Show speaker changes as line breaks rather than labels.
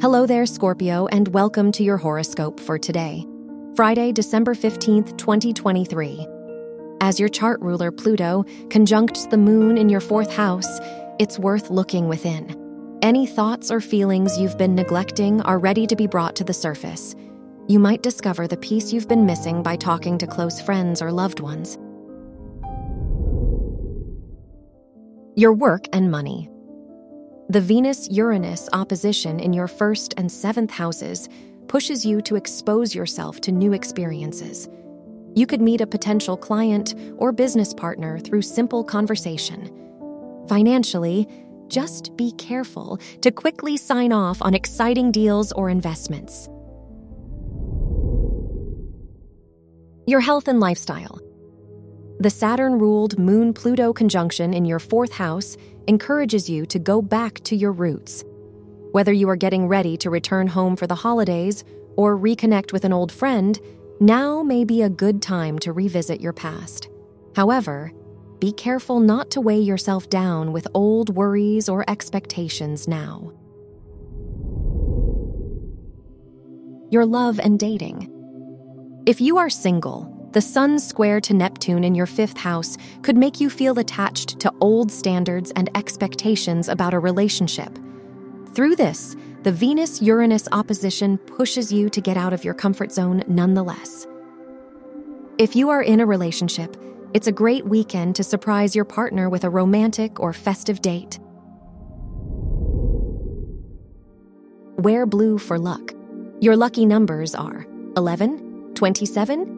Hello there, Scorpio, and welcome to your horoscope for today, Friday, December 15th, 2023. As your chart ruler, Pluto, conjuncts the moon in your fourth house, it's worth looking within. Any thoughts or feelings you've been neglecting are ready to be brought to the surface. You might discover the piece you've been missing by talking to close friends or loved ones. Your work and money. The Venus Uranus opposition in your first and seventh houses pushes you to expose yourself to new experiences. You could meet a potential client or business partner through simple conversation. Financially, just be careful to quickly sign off on exciting deals or investments. Your health and lifestyle. The Saturn ruled Moon Pluto conjunction in your fourth house encourages you to go back to your roots. Whether you are getting ready to return home for the holidays or reconnect with an old friend, now may be a good time to revisit your past. However, be careful not to weigh yourself down with old worries or expectations now. Your love and dating. If you are single, the Sun square to Neptune in your fifth house could make you feel attached to old standards and expectations about a relationship. Through this, the Venus Uranus opposition pushes you to get out of your comfort zone nonetheless. If you are in a relationship, it's a great weekend to surprise your partner with a romantic or festive date. Wear blue for luck. Your lucky numbers are 11, 27,